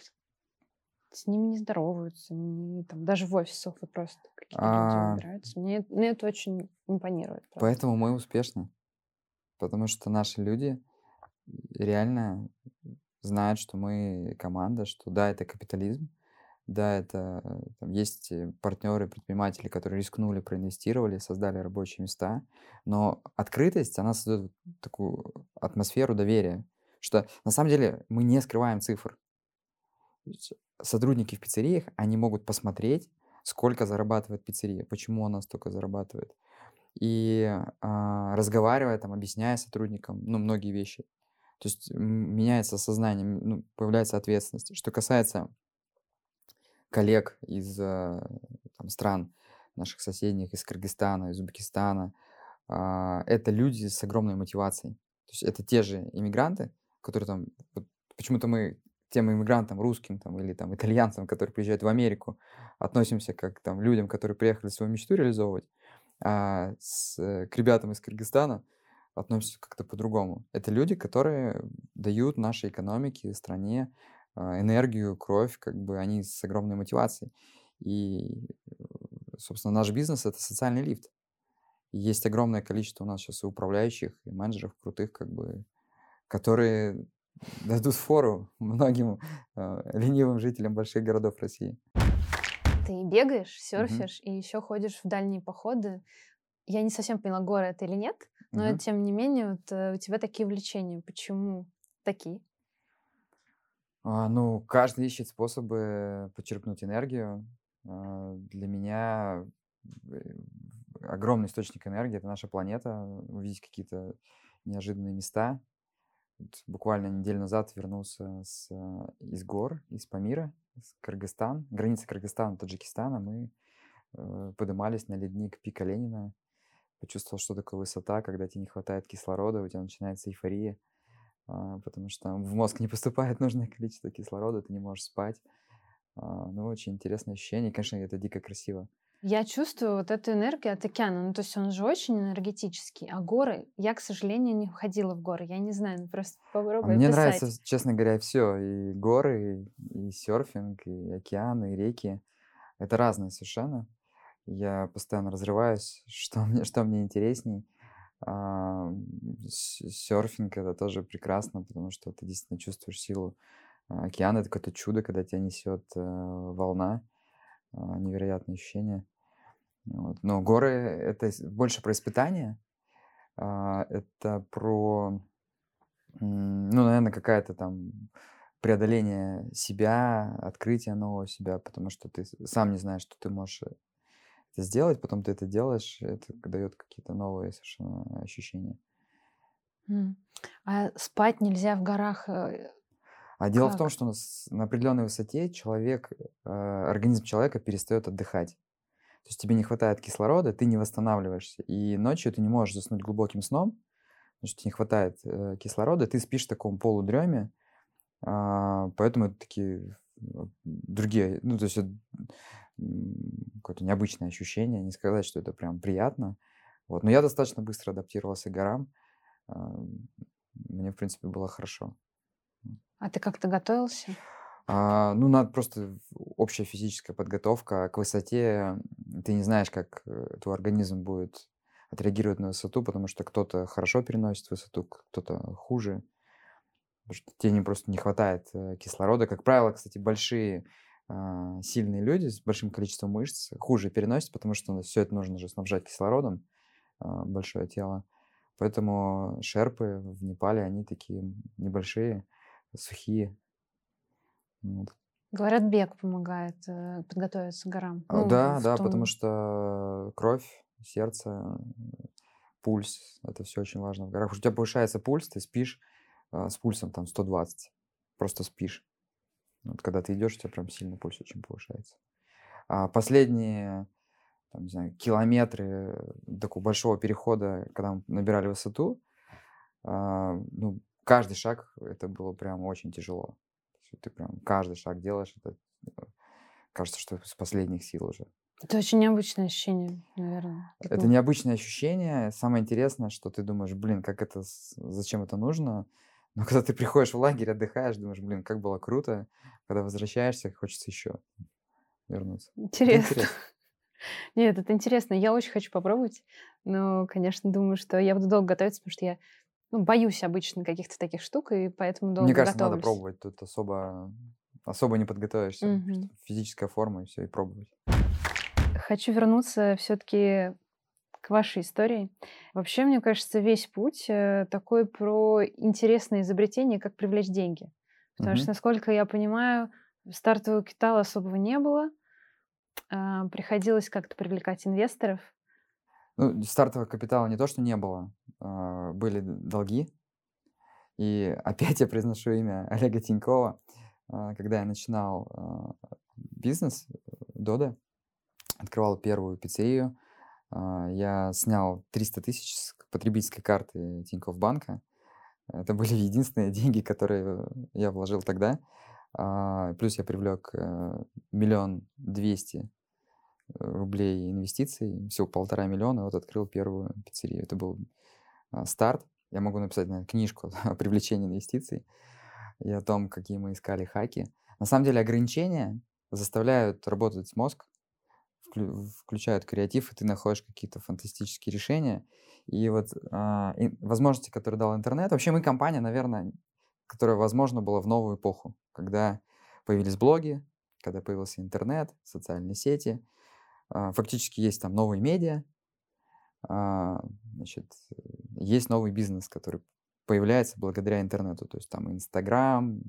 с ними не здороваются, не, там, даже в офисах вот просто какие-то а... люди нравятся. Мне, мне это очень импонирует. Правда. Поэтому мы успешны. Потому что наши люди реально знают, что мы команда, что да, это капитализм, да, это там, есть э, партнеры, предприниматели, которые рискнули, проинвестировали, создали рабочие места, но открытость, она создает такую атмосферу доверия, что на самом деле мы не скрываем цифр. Сотрудники в пиццериях, они могут посмотреть, сколько зарабатывает пиццерия, почему она столько зарабатывает. И а, разговаривая, там, объясняя сотрудникам, ну, многие вещи. То есть меняется сознание, ну, появляется ответственность. Что касается коллег из э, там, стран наших соседних, из Кыргызстана, из Узбекистана. А, это люди с огромной мотивацией. То есть это те же иммигранты, которые там... Вот почему-то мы тем иммигрантам, русским там, или там, итальянцам, которые приезжают в Америку, относимся как там, людям, которые приехали свою мечту реализовывать, а с, э, к ребятам из Кыргызстана относимся как-то по-другому. Это люди, которые дают нашей экономике, стране а, энергию, кровь, как бы они с огромной мотивацией. И, собственно, наш бизнес — это социальный лифт. Есть огромное количество у нас сейчас и управляющих, и менеджеров крутых, как бы, которые дадут фору многим э, ленивым жителям больших городов России. Ты бегаешь, серфишь угу. и еще ходишь в дальние походы. Я не совсем поняла, горы это или нет, но угу. тем не менее вот, э, у тебя такие увлечения. Почему такие? А, ну, каждый ищет способы почерпнуть энергию. А, для меня э, огромный источник энергии это наша планета, увидеть какие-то неожиданные места. Буквально неделю назад вернулся с, из гор, из Памира, с Кыргызстан, граница Кыргызстана, Таджикистана. Мы э, поднимались на ледник Пика Ленина. Почувствовал, что такое высота, когда тебе не хватает кислорода, у тебя начинается эйфория. А, потому что в мозг не поступает нужное количество кислорода, ты не можешь спать. А, ну, очень интересное ощущение. Конечно, это дико красиво. Я чувствую вот эту энергию от океана. Ну, то есть он же очень энергетический. А горы, я, к сожалению, не ходила в горы. Я не знаю, ну просто а попробуй а Мне нравится, честно говоря, все. И горы, и серфинг, и океаны, и реки. Это разные совершенно. Я постоянно разрываюсь, что мне, что мне интересней. А, серфинг это тоже прекрасно, потому что ты действительно чувствуешь силу а, океана. Это какое-то чудо, когда тебя несет э, волна. А, невероятное ощущение. Вот. Но горы это больше про испытания. Это про, ну, наверное, какая-то там преодоление себя, открытие нового себя, потому что ты сам не знаешь, что ты можешь э, это сделать, потом ты это делаешь, это дает какие-то новые совершенно ощущения. А спать нельзя в горах? Э, а дело в том, что на определенной высоте человек, э, организм человека перестает отдыхать. То есть тебе не хватает кислорода, ты не восстанавливаешься. И ночью ты не можешь заснуть глубоким сном, потому что тебе не хватает э, кислорода, ты спишь в таком полудреме, а, поэтому это такие другие, ну, то есть какое-то необычное ощущение, не сказать, что это прям приятно. Вот. Но я достаточно быстро адаптировался к горам. А, мне, в принципе, было хорошо. А ты как-то готовился? А, ну, надо просто общая физическая подготовка к высоте. Ты не знаешь, как э, твой организм будет отреагировать на высоту, потому что кто-то хорошо переносит высоту, кто-то хуже. Потому что тебе просто не хватает э, кислорода. Как правило, кстати, большие а, сильные люди с большим количеством мышц хуже переносят, потому что все это нужно же снабжать кислородом, а, большое тело. Поэтому шерпы в Непале, они такие небольшие, сухие. Вот. Говорят, бег помогает э, подготовиться к горам. А, ну, да, да, том... потому что кровь, сердце, пульс, это все очень важно в горах. У тебя повышается пульс, ты спишь с пульсом там 120, просто спишь. Вот когда ты идешь, у тебя прям сильно пульс очень повышается. А последние там, не знаю, километры такого большого перехода, когда мы набирали высоту, а, ну, каждый шаг это было прям очень тяжело. Ты прям каждый шаг делаешь, это э, кажется, что с последних сил уже. Это очень необычное ощущение, наверное. Это необычное ощущение. Самое интересное, что ты думаешь, блин, как это, зачем это нужно? Но когда ты приходишь в лагерь, отдыхаешь, думаешь, блин, как было круто. Когда возвращаешься, хочется еще вернуться. Интересно. интересно. Нет, это интересно. Я очень хочу попробовать. Но, конечно, думаю, что я буду долго готовиться, потому что я ну, боюсь обычно каких-то таких штук, и поэтому долго Мне кажется, готовлюсь. надо пробовать. Тут особо, особо не подготовишься. Угу. Физическая форма, и все, и пробовать. Хочу вернуться все-таки к вашей истории. Вообще, мне кажется, весь путь э, такой про интересное изобретение, как привлечь деньги. Потому угу. что, насколько я понимаю, стартового капитала особого не было. А, приходилось как-то привлекать инвесторов. Ну, стартового капитала не то, что не было. А, были долги. И опять я произношу имя Олега Тинькова. А, когда я начинал бизнес Дода, открывал первую пиццерию, я снял 300 тысяч с потребительской карты Тинькофф банка. Это были единственные деньги, которые я вложил тогда. Плюс я привлек э, миллион двести рублей инвестиций, всего полтора миллиона, вот открыл первую пиццерию. Это был а, старт. Я могу написать наверное, книжку о привлечении инвестиций и о том, какие мы искали хаки. На самом деле ограничения заставляют работать мозг, включают креатив, и ты находишь какие-то фантастические решения. И вот а, и возможности, которые дал интернет. Вообще мы компания, наверное, которая, возможно, была в новую эпоху, когда появились блоги, когда появился интернет, социальные сети – а, фактически есть там новые медиа, а, значит, есть новый бизнес, который появляется благодаря интернету, то есть там Инстаграм,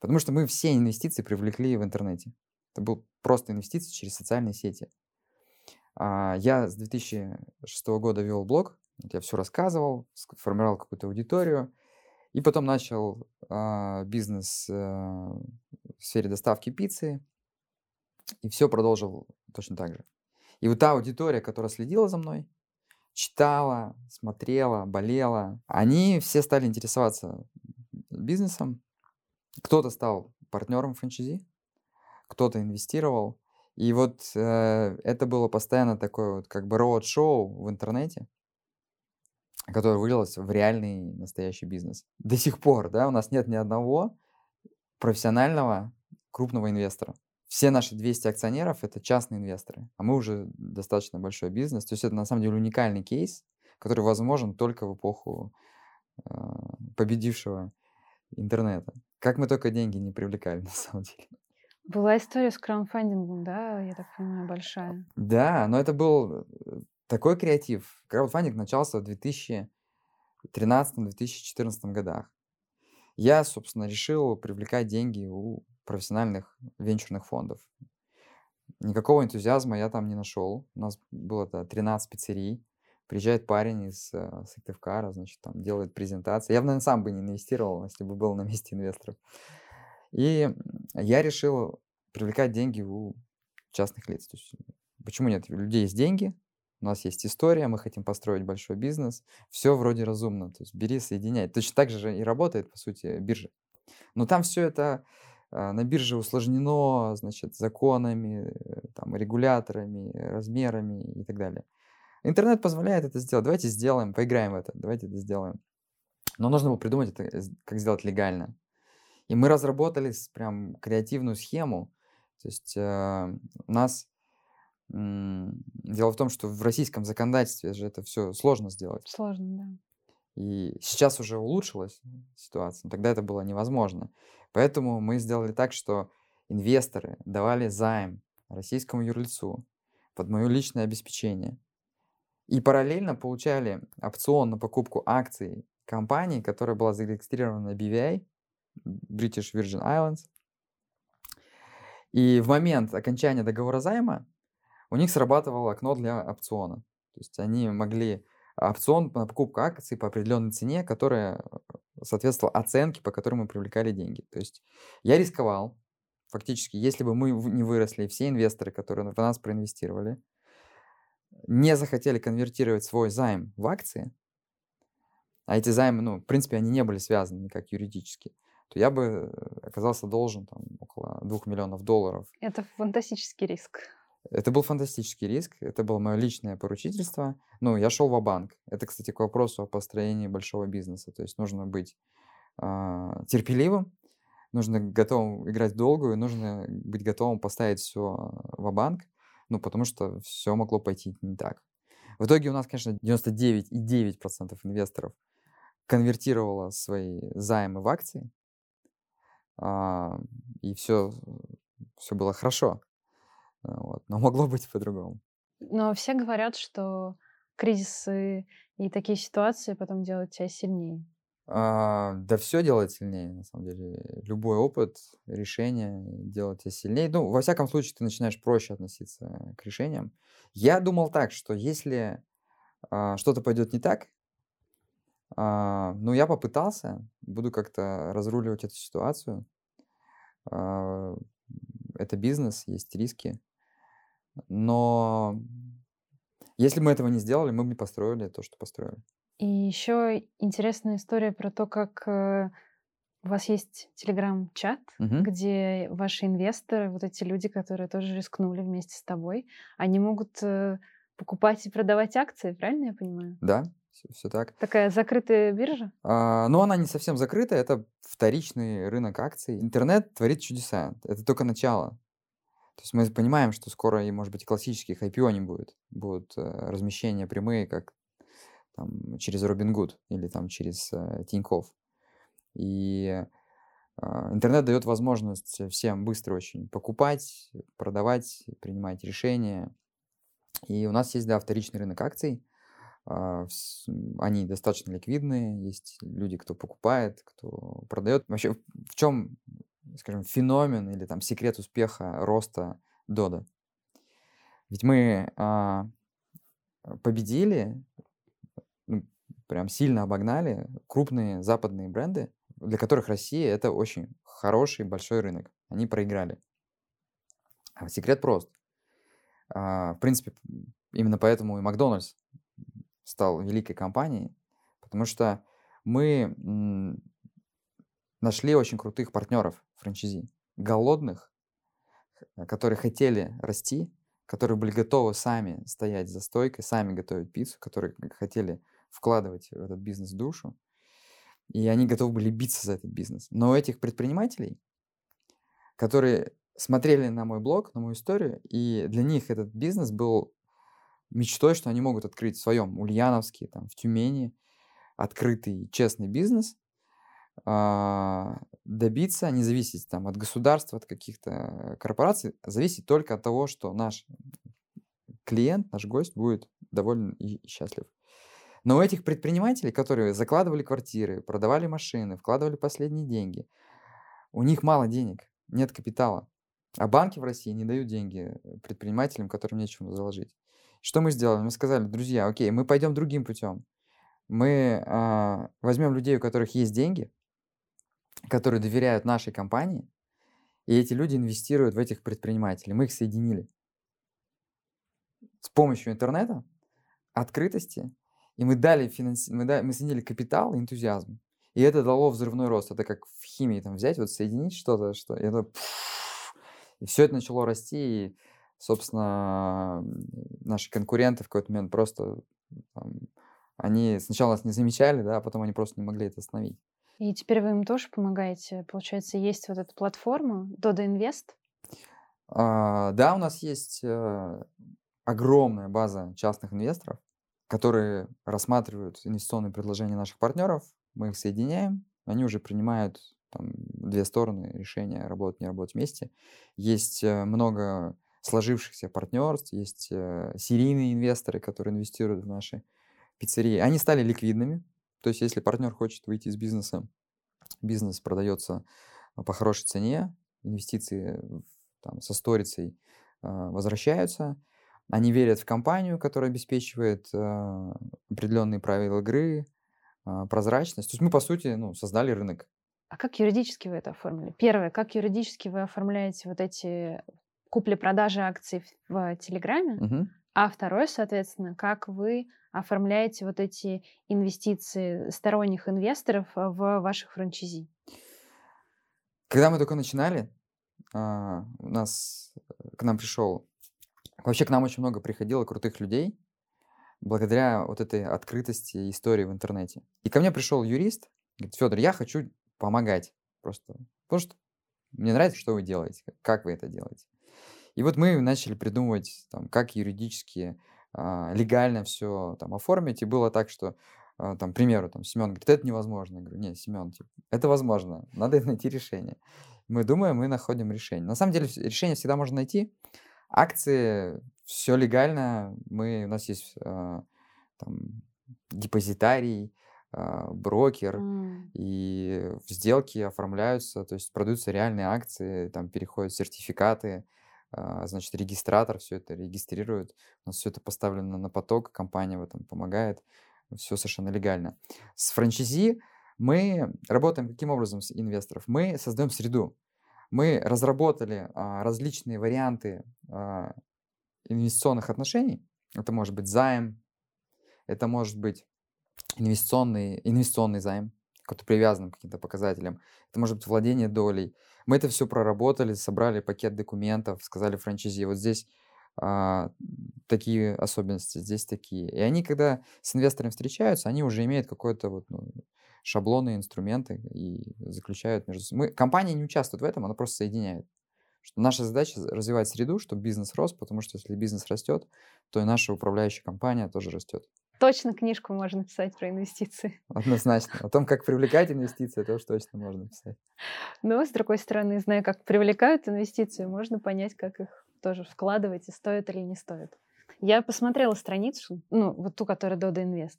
потому что мы все инвестиции привлекли в интернете. Это был просто инвестиции через социальные сети. А, я с 2006 года вел блог, я все рассказывал, формировал какую-то аудиторию, и потом начал бизнес э, в сфере доставки пиццы, и все продолжил точно так же. И вот та аудитория, которая следила за мной, читала, смотрела, болела, они все стали интересоваться бизнесом. Кто-то стал партнером франчайзи, кто-то инвестировал. И вот э, это было постоянно такое вот как бы роуд-шоу в интернете, которое вылилось в реальный настоящий бизнес. До сих пор, да, у нас нет ни одного профессионального крупного инвестора все наши 200 акционеров это частные инвесторы, а мы уже достаточно большой бизнес. То есть это на самом деле уникальный кейс, который возможен только в эпоху э, победившего интернета. Как мы только деньги не привлекали, на самом деле. Была история с краудфандингом, да, я так понимаю, большая. Да, но это был э, такой креатив. Краудфандинг начался в 2013-2014 годах. Я, собственно, решил привлекать деньги у профессиональных венчурных фондов. Никакого энтузиазма я там не нашел. У нас было это 13 пиццерий. Приезжает парень из э, Сыктывкара, значит, там делает презентации. Я, наверное, сам бы не инвестировал, если бы был на месте инвесторов. И я решил привлекать деньги у частных лиц. То есть, почему нет? У людей есть деньги, у нас есть история, мы хотим построить большой бизнес, все вроде разумно, то есть бери, соединяй. Точно так же и работает, по сути, биржа. Но там все это на бирже усложнено, значит, законами, э, там, регуляторами, размерами и так далее. Интернет позволяет это сделать. Давайте сделаем, поиграем в это, давайте это сделаем. Но нужно было придумать это, как сделать легально. И мы разработали прям креативную схему. То есть э, у нас Дело в том, что в российском законодательстве же это все сложно сделать. Сложно, да. И сейчас уже улучшилась ситуация, но тогда это было невозможно. Поэтому мы сделали так, что инвесторы давали займ российскому юрлицу под мое личное обеспечение. И параллельно получали опцион на покупку акций компании, которая была зарегистрирована на BVI, British Virgin Islands. И в момент окончания договора займа у них срабатывало окно для опциона. То есть они могли опцион на покупку акций по определенной цене, которая соответствовала оценке, по которой мы привлекали деньги. То есть я рисковал, фактически, если бы мы не выросли, все инвесторы, которые в нас проинвестировали, не захотели конвертировать свой займ в акции, а эти займы, ну, в принципе, они не были связаны никак юридически, то я бы э, оказался должен там около 2 миллионов долларов. Это фантастический риск. Это был фантастический риск, это было мое личное поручительство. Ну, я шел в банк Это, кстати, к вопросу о построении большого бизнеса. То есть нужно быть э, терпеливым, нужно готовым играть долгую, нужно быть готовым поставить все в банк ну, потому что все могло пойти не так. В итоге у нас, конечно, 99,9% инвесторов конвертировало свои займы в акции, а, и все, все было хорошо. Вот. Но могло быть по-другому. Но все говорят, что кризисы и такие ситуации потом делают тебя сильнее. А, да все делает сильнее, на самом деле. Любой опыт, решение делает тебя сильнее. Ну, во всяком случае, ты начинаешь проще относиться к решениям. Я думал так, что если а, что-то пойдет не так, а, ну, я попытался, буду как-то разруливать эту ситуацию. А, это бизнес, есть риски. Но если мы этого не сделали, мы бы не построили то, что построили. И еще интересная история про то, как э, у вас есть телеграм-чат, Мгм. где ваши инвесторы, вот эти люди, которые тоже рискнули вместе с тобой, они могут э, покупать и продавать акции, правильно я понимаю? Да, все, так. Такая закрытая биржа? А, но она не совсем закрыта, это вторичный рынок акций. Интернет творит чудеса, это только начало. То есть мы понимаем, что скоро и, может быть, и классических IPO не будет. Будут э, размещения прямые, как там, через Robinhood или там через э, Тинькофф. И э, интернет дает возможность всем быстро очень покупать, продавать, принимать решения. И у нас есть, да, вторичный рынок акций. Э, они достаточно ликвидные, есть люди, кто покупает, кто продает. Вообще, в чем, скажем, феномен или там секрет успеха роста Дода? Ведь мы а, победили ну, прям сильно обогнали крупные западные бренды, для которых Россия это очень хороший большой рынок. Они проиграли. А секрет прост. А, в принципе, именно поэтому и Макдональдс стал великой компанией, потому что мы нашли очень крутых партнеров франчайзи, голодных, которые хотели расти, которые были готовы сами стоять за стойкой, сами готовить пиццу, которые хотели вкладывать в этот бизнес душу, и они готовы были биться за этот бизнес. Но у этих предпринимателей, которые смотрели на мой блог, на мою историю, и для них этот бизнес был мечтой, что они могут открыть в своем Ульяновске, там, в Тюмени, открытый, честный бизнес, добиться, не зависеть там, от государства, от каких-то корпораций, зависеть только от того, что наш клиент, наш гость будет доволен и счастлив. Но у этих предпринимателей, которые закладывали квартиры, продавали машины, вкладывали последние деньги, у них мало денег, нет капитала. А банки в России не дают деньги предпринимателям, которым нечего заложить. Что мы сделали? Мы сказали, друзья, окей, мы пойдем другим путем. Мы а, возьмем людей, у которых есть деньги, которые доверяют нашей компании, и эти люди инвестируют в этих предпринимателей. Мы их соединили. С помощью интернета открытости, и мы дали финанси... мы, дали... мы соединили капитал и энтузиазм. И это дало взрывной рост. Это как в химии там взять, вот соединить что-то, что и это и все это начало расти, и, собственно, наши конкуренты в какой-то момент просто там, они сначала нас не замечали, да, а потом они просто не могли это остановить. И теперь вы им тоже помогаете? Получается, есть вот эта платформа Dodo Invest? А, да, у нас есть а, огромная база частных инвесторов, которые рассматривают инвестиционные предложения наших партнеров. Мы их соединяем, они уже принимают там, две стороны решения работать, не работать вместе. Есть э, много сложившихся партнерств, есть э, серийные инвесторы, которые инвестируют в наши пиццерии. Они стали ликвидными, то есть если партнер хочет выйти из бизнеса, бизнес продается по хорошей цене, инвестиции там, со сторицей э, возвращаются, они верят в компанию, которая обеспечивает э, определенные правила игры, э, прозрачность. То есть мы, по сути, ну, создали рынок. А как юридически вы это оформили? Первое, как юридически вы оформляете вот эти купли-продажи акций в Телеграме? Угу. А второе, соответственно, как вы оформляете вот эти инвестиции сторонних инвесторов в ваших франчайзи? Когда мы только начинали, а, у нас к нам пришел, вообще к нам очень много приходило крутых людей, благодаря вот этой открытости истории в интернете. И ко мне пришел юрист, говорит, Федор, я хочу помогать просто, потому что мне нравится, что вы делаете, как вы это делаете. И вот мы начали придумывать, там, как юридически, а, легально все там оформить. И было так, что, а, там, к примеру, там, Семен говорит, это невозможно. Я говорю, нет, Семен, типа, это возможно, надо найти решение. Мы думаем, мы находим решение. На самом деле решение всегда можно найти. Акции, все легально. Мы, у нас есть а, там, депозитарий, брокер, М. и сделки оформляются, то есть продаются реальные акции, там переходят сертификаты, а, значит, регистратор все это регистрирует, у нас все это поставлено на поток, компания в этом помогает, все совершенно легально. С франчайзи мы работаем каким образом с инвесторов? Мы создаем среду. Мы разработали а, различные варианты а, инвестиционных отношений. Это может быть займ, это может быть инвестиционный, инвестиционный займ, который привязан к каким-то показателям. Это может быть владение долей. Мы это все проработали, собрали пакет документов, сказали франчайзи, вот здесь а, такие особенности, здесь такие. И они, когда с инвесторами встречаются, они уже имеют какой-то вот, ну, шаблоны, инструменты и заключают между собой. Мы, компания не участвует в этом, она просто соединяет. Что наша задача развивать среду, чтобы бизнес рос, потому что если бизнес растет, то и наша управляющая компания тоже растет. Точно книжку можно писать про инвестиции. Однозначно. О том, как привлекать инвестиции, тоже точно можно писать. Но, с другой стороны, зная, как привлекают инвестиции, можно понять, как их тоже вкладывать и стоит или не стоит. Я посмотрела страницу, ну, вот ту, которая Dodo Invest.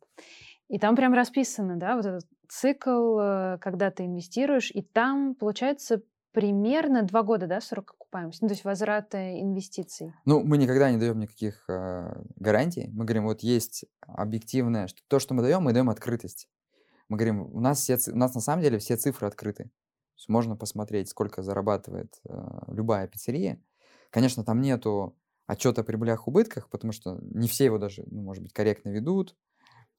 И там прям расписано, да, вот этот цикл, э, когда ты инвестируешь, и там, получается, примерно два года, да, срок окупаемости, ну, то есть возврат инвестиций? Ну, мы никогда не даем никаких э, гарантий. Мы говорим, вот есть объективное, что то, что мы даем, мы даем открытость. Мы говорим, у нас, все, у нас на самом деле все цифры открыты. Можно посмотреть, сколько зарабатывает э, любая пиццерия. Конечно, там нету отчета о прибылях убытках, потому что не все его даже, ну, может быть, корректно ведут.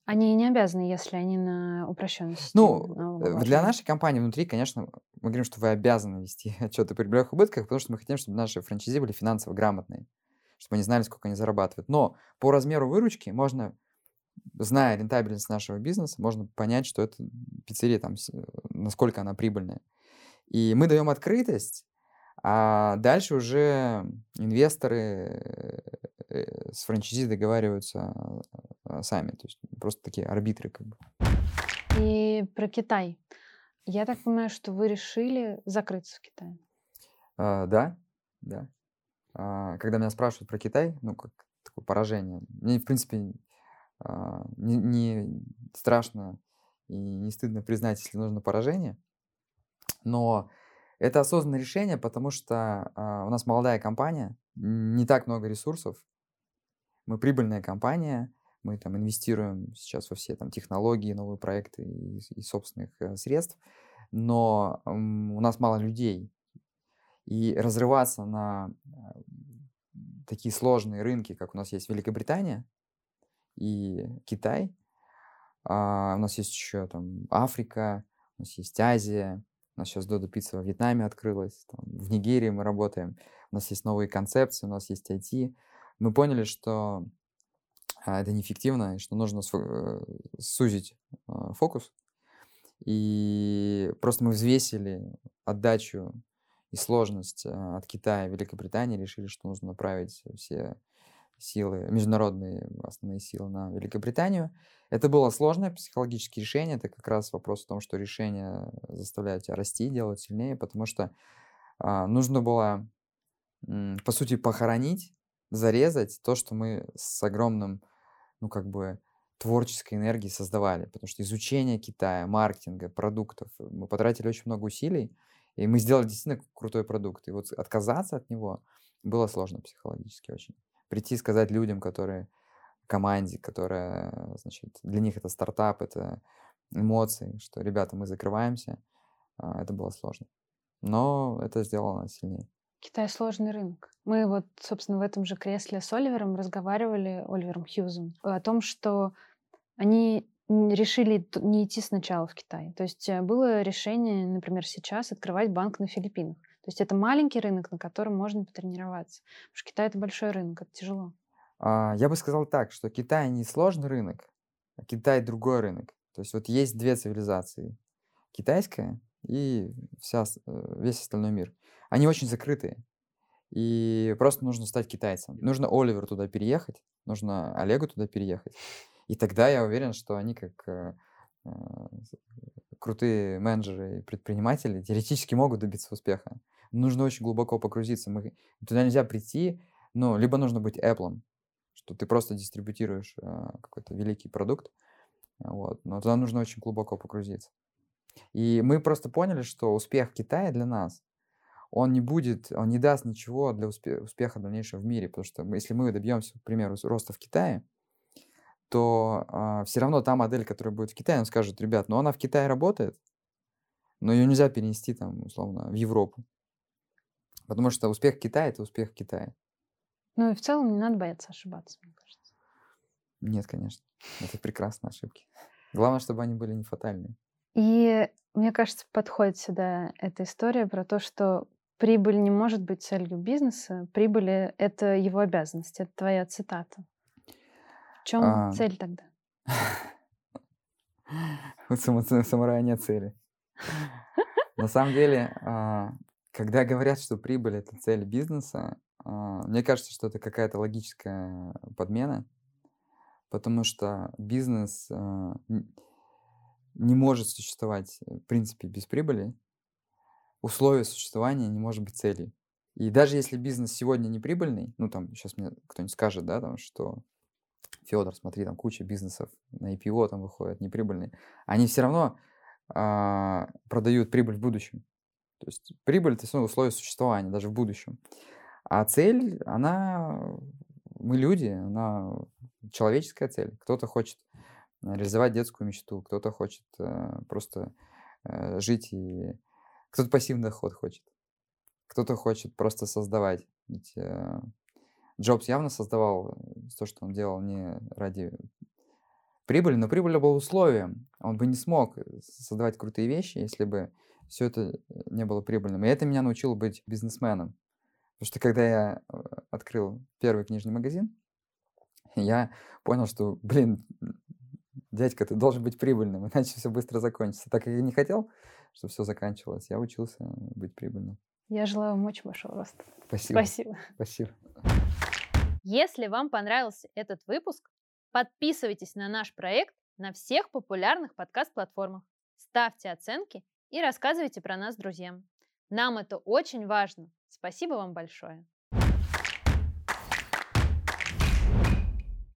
Они не обязаны, если они на упрощенной Ну, э, для нашей компании внутри, конечно, мы говорим, что вы обязаны вести отчеты о прибылях и убытках, потому что мы хотим, чтобы наши франчайзи были финансово грамотные, чтобы они знали, сколько они зарабатывают. Но по размеру выручки можно, зная рентабельность нашего бизнеса, можно понять, что это пиццерия, там, насколько она прибыльная. И мы даем открытость, а дальше уже инвесторы э, с франчайзи договариваются а, сами, то есть просто такие арбитры как бы. И про Китай. Я так понимаю, что вы решили закрыться в Китае. А, да, да. А, когда меня спрашивают про Китай, ну, как такое поражение, мне, в принципе, а, не, не страшно и не стыдно признать, если нужно поражение, но это осознанное решение, потому что а, у нас молодая компания, не так много ресурсов. Мы прибыльная компания, мы там инвестируем сейчас во все там технологии, новые проекты и, и собственных э, средств, но у нас мало людей. И разрываться на такие сложные рынки, как у нас есть Великобритания, и Китай. А, у нас есть еще там Африка, у нас есть Азия, у нас сейчас Додо Пицца во Вьетнаме открылась, там, в Нигерии мы работаем, у нас есть новые концепции, у нас есть IT. Мы поняли, что а, это неэффективно, и что нужно э, сузить а, фокус. И просто мы взвесили отдачу и сложность а, от Китая и Великобритании, решили, что нужно направить все силы, международные основные силы на Великобританию. Это было сложное психологическое решение. Это как раз вопрос в том, что решение заставляет тебя расти, делать сильнее, потому что нужно было, по сути, похоронить, зарезать то, что мы с огромным, ну, как бы, творческой энергией создавали. Потому что изучение Китая, маркетинга, продуктов, мы потратили очень много усилий, и мы сделали действительно крутой продукт. И вот отказаться от него было сложно психологически очень прийти и сказать людям, которые команде, которая, значит, для них это стартап, это эмоции, что, ребята, мы закрываемся, а, это было сложно. Но это сделало нас сильнее. Китай сложный рынок. Мы вот, собственно, в этом же кресле с Оливером разговаривали, Оливером Хьюзом, о том, что они решили не идти сначала в Китай. То есть э, было решение, например, сейчас открывать банк на Филиппинах. То есть это маленький рынок, на котором можно потренироваться. Потому что Китай это большой рынок, это тяжело. А, я бы сказал так, что Китай не сложный рынок, а Китай другой рынок. То есть вот есть две цивилизации. Китайская и вся, э, весь остальной мир. Они очень закрытые. И просто нужно стать китайцем. Нужно Оливеру туда переехать, нужно Олегу туда переехать. И тогда я уверен, что они как э, э, крутые менеджеры и предприниматели теоретически могут добиться успеха. Нужно очень глубоко погрузиться. Мы, туда нельзя прийти, ну, либо нужно быть Apple, что ты просто дистрибутируешь э, какой-то великий продукт, вот, но туда нужно очень глубоко погрузиться. И мы просто поняли, что успех Китая для нас, он не будет, он не даст ничего для успе- успеха дальнейшего в мире, потому что мы, если мы добьемся, к примеру, роста в Китае, то э, а, все равно та модель, которая будет в Китае, он скажет, ребят, ну она в Китае работает, но ее нельзя перенести там, условно, в Европу. Потому что успех Китая – это успех Китая. Ну и в целом не надо бояться ошибаться, мне кажется. Нет, конечно. Это прекрасные ошибки. Главное, чтобы они были не фатальные. И мне кажется, подходит сюда эта история про то, что прибыль не может быть целью бизнеса. Прибыль — это его обязанность. Это твоя цитата. В чем а... цель тогда? У самурая нет цели. На самом деле, а, когда говорят, что прибыль это цель бизнеса, а, мне кажется, что это какая-то логическая подмена, потому что бизнес а, не может существовать, э, в принципе, без прибыли. Условие существования не может быть целью. И даже если бизнес сегодня не прибыльный, ну там сейчас мне кто-нибудь скажет, да, там, что Федор, смотри, там куча бизнесов на IPO там выходят неприбыльные, они все равно а, продают прибыль в будущем. То есть прибыль – это все условие существования, даже в будущем. А цель, она, мы люди, она человеческая цель. Кто-то хочет реализовать детскую мечту, кто-то хочет э, просто э, жить и... Кто-то пассивный доход хочет, кто-то хочет просто создавать. Ведь э, Джобс явно создавал э, то, что он делал не ради прибыли, но прибыль была условием. Он бы не смог э, создавать крутые вещи, если бы все это э, не было прибыльным. И это меня научило быть бизнесменом. Потому что когда я открыл первый книжный магазин, я понял, что, блин, дядька, ты должен быть прибыльным, иначе все быстро закончится. Так как я не хотел, чтобы все заканчивалось, я учился быть прибыльным. Я желаю вам очень большого роста. Спасибо. Спасибо. Спасибо. Если вам понравился этот выпуск, подписывайтесь на наш проект на всех популярных подкаст-платформах, ставьте оценки и рассказывайте про нас друзьям. Нам это очень важно. Спасибо вам большое.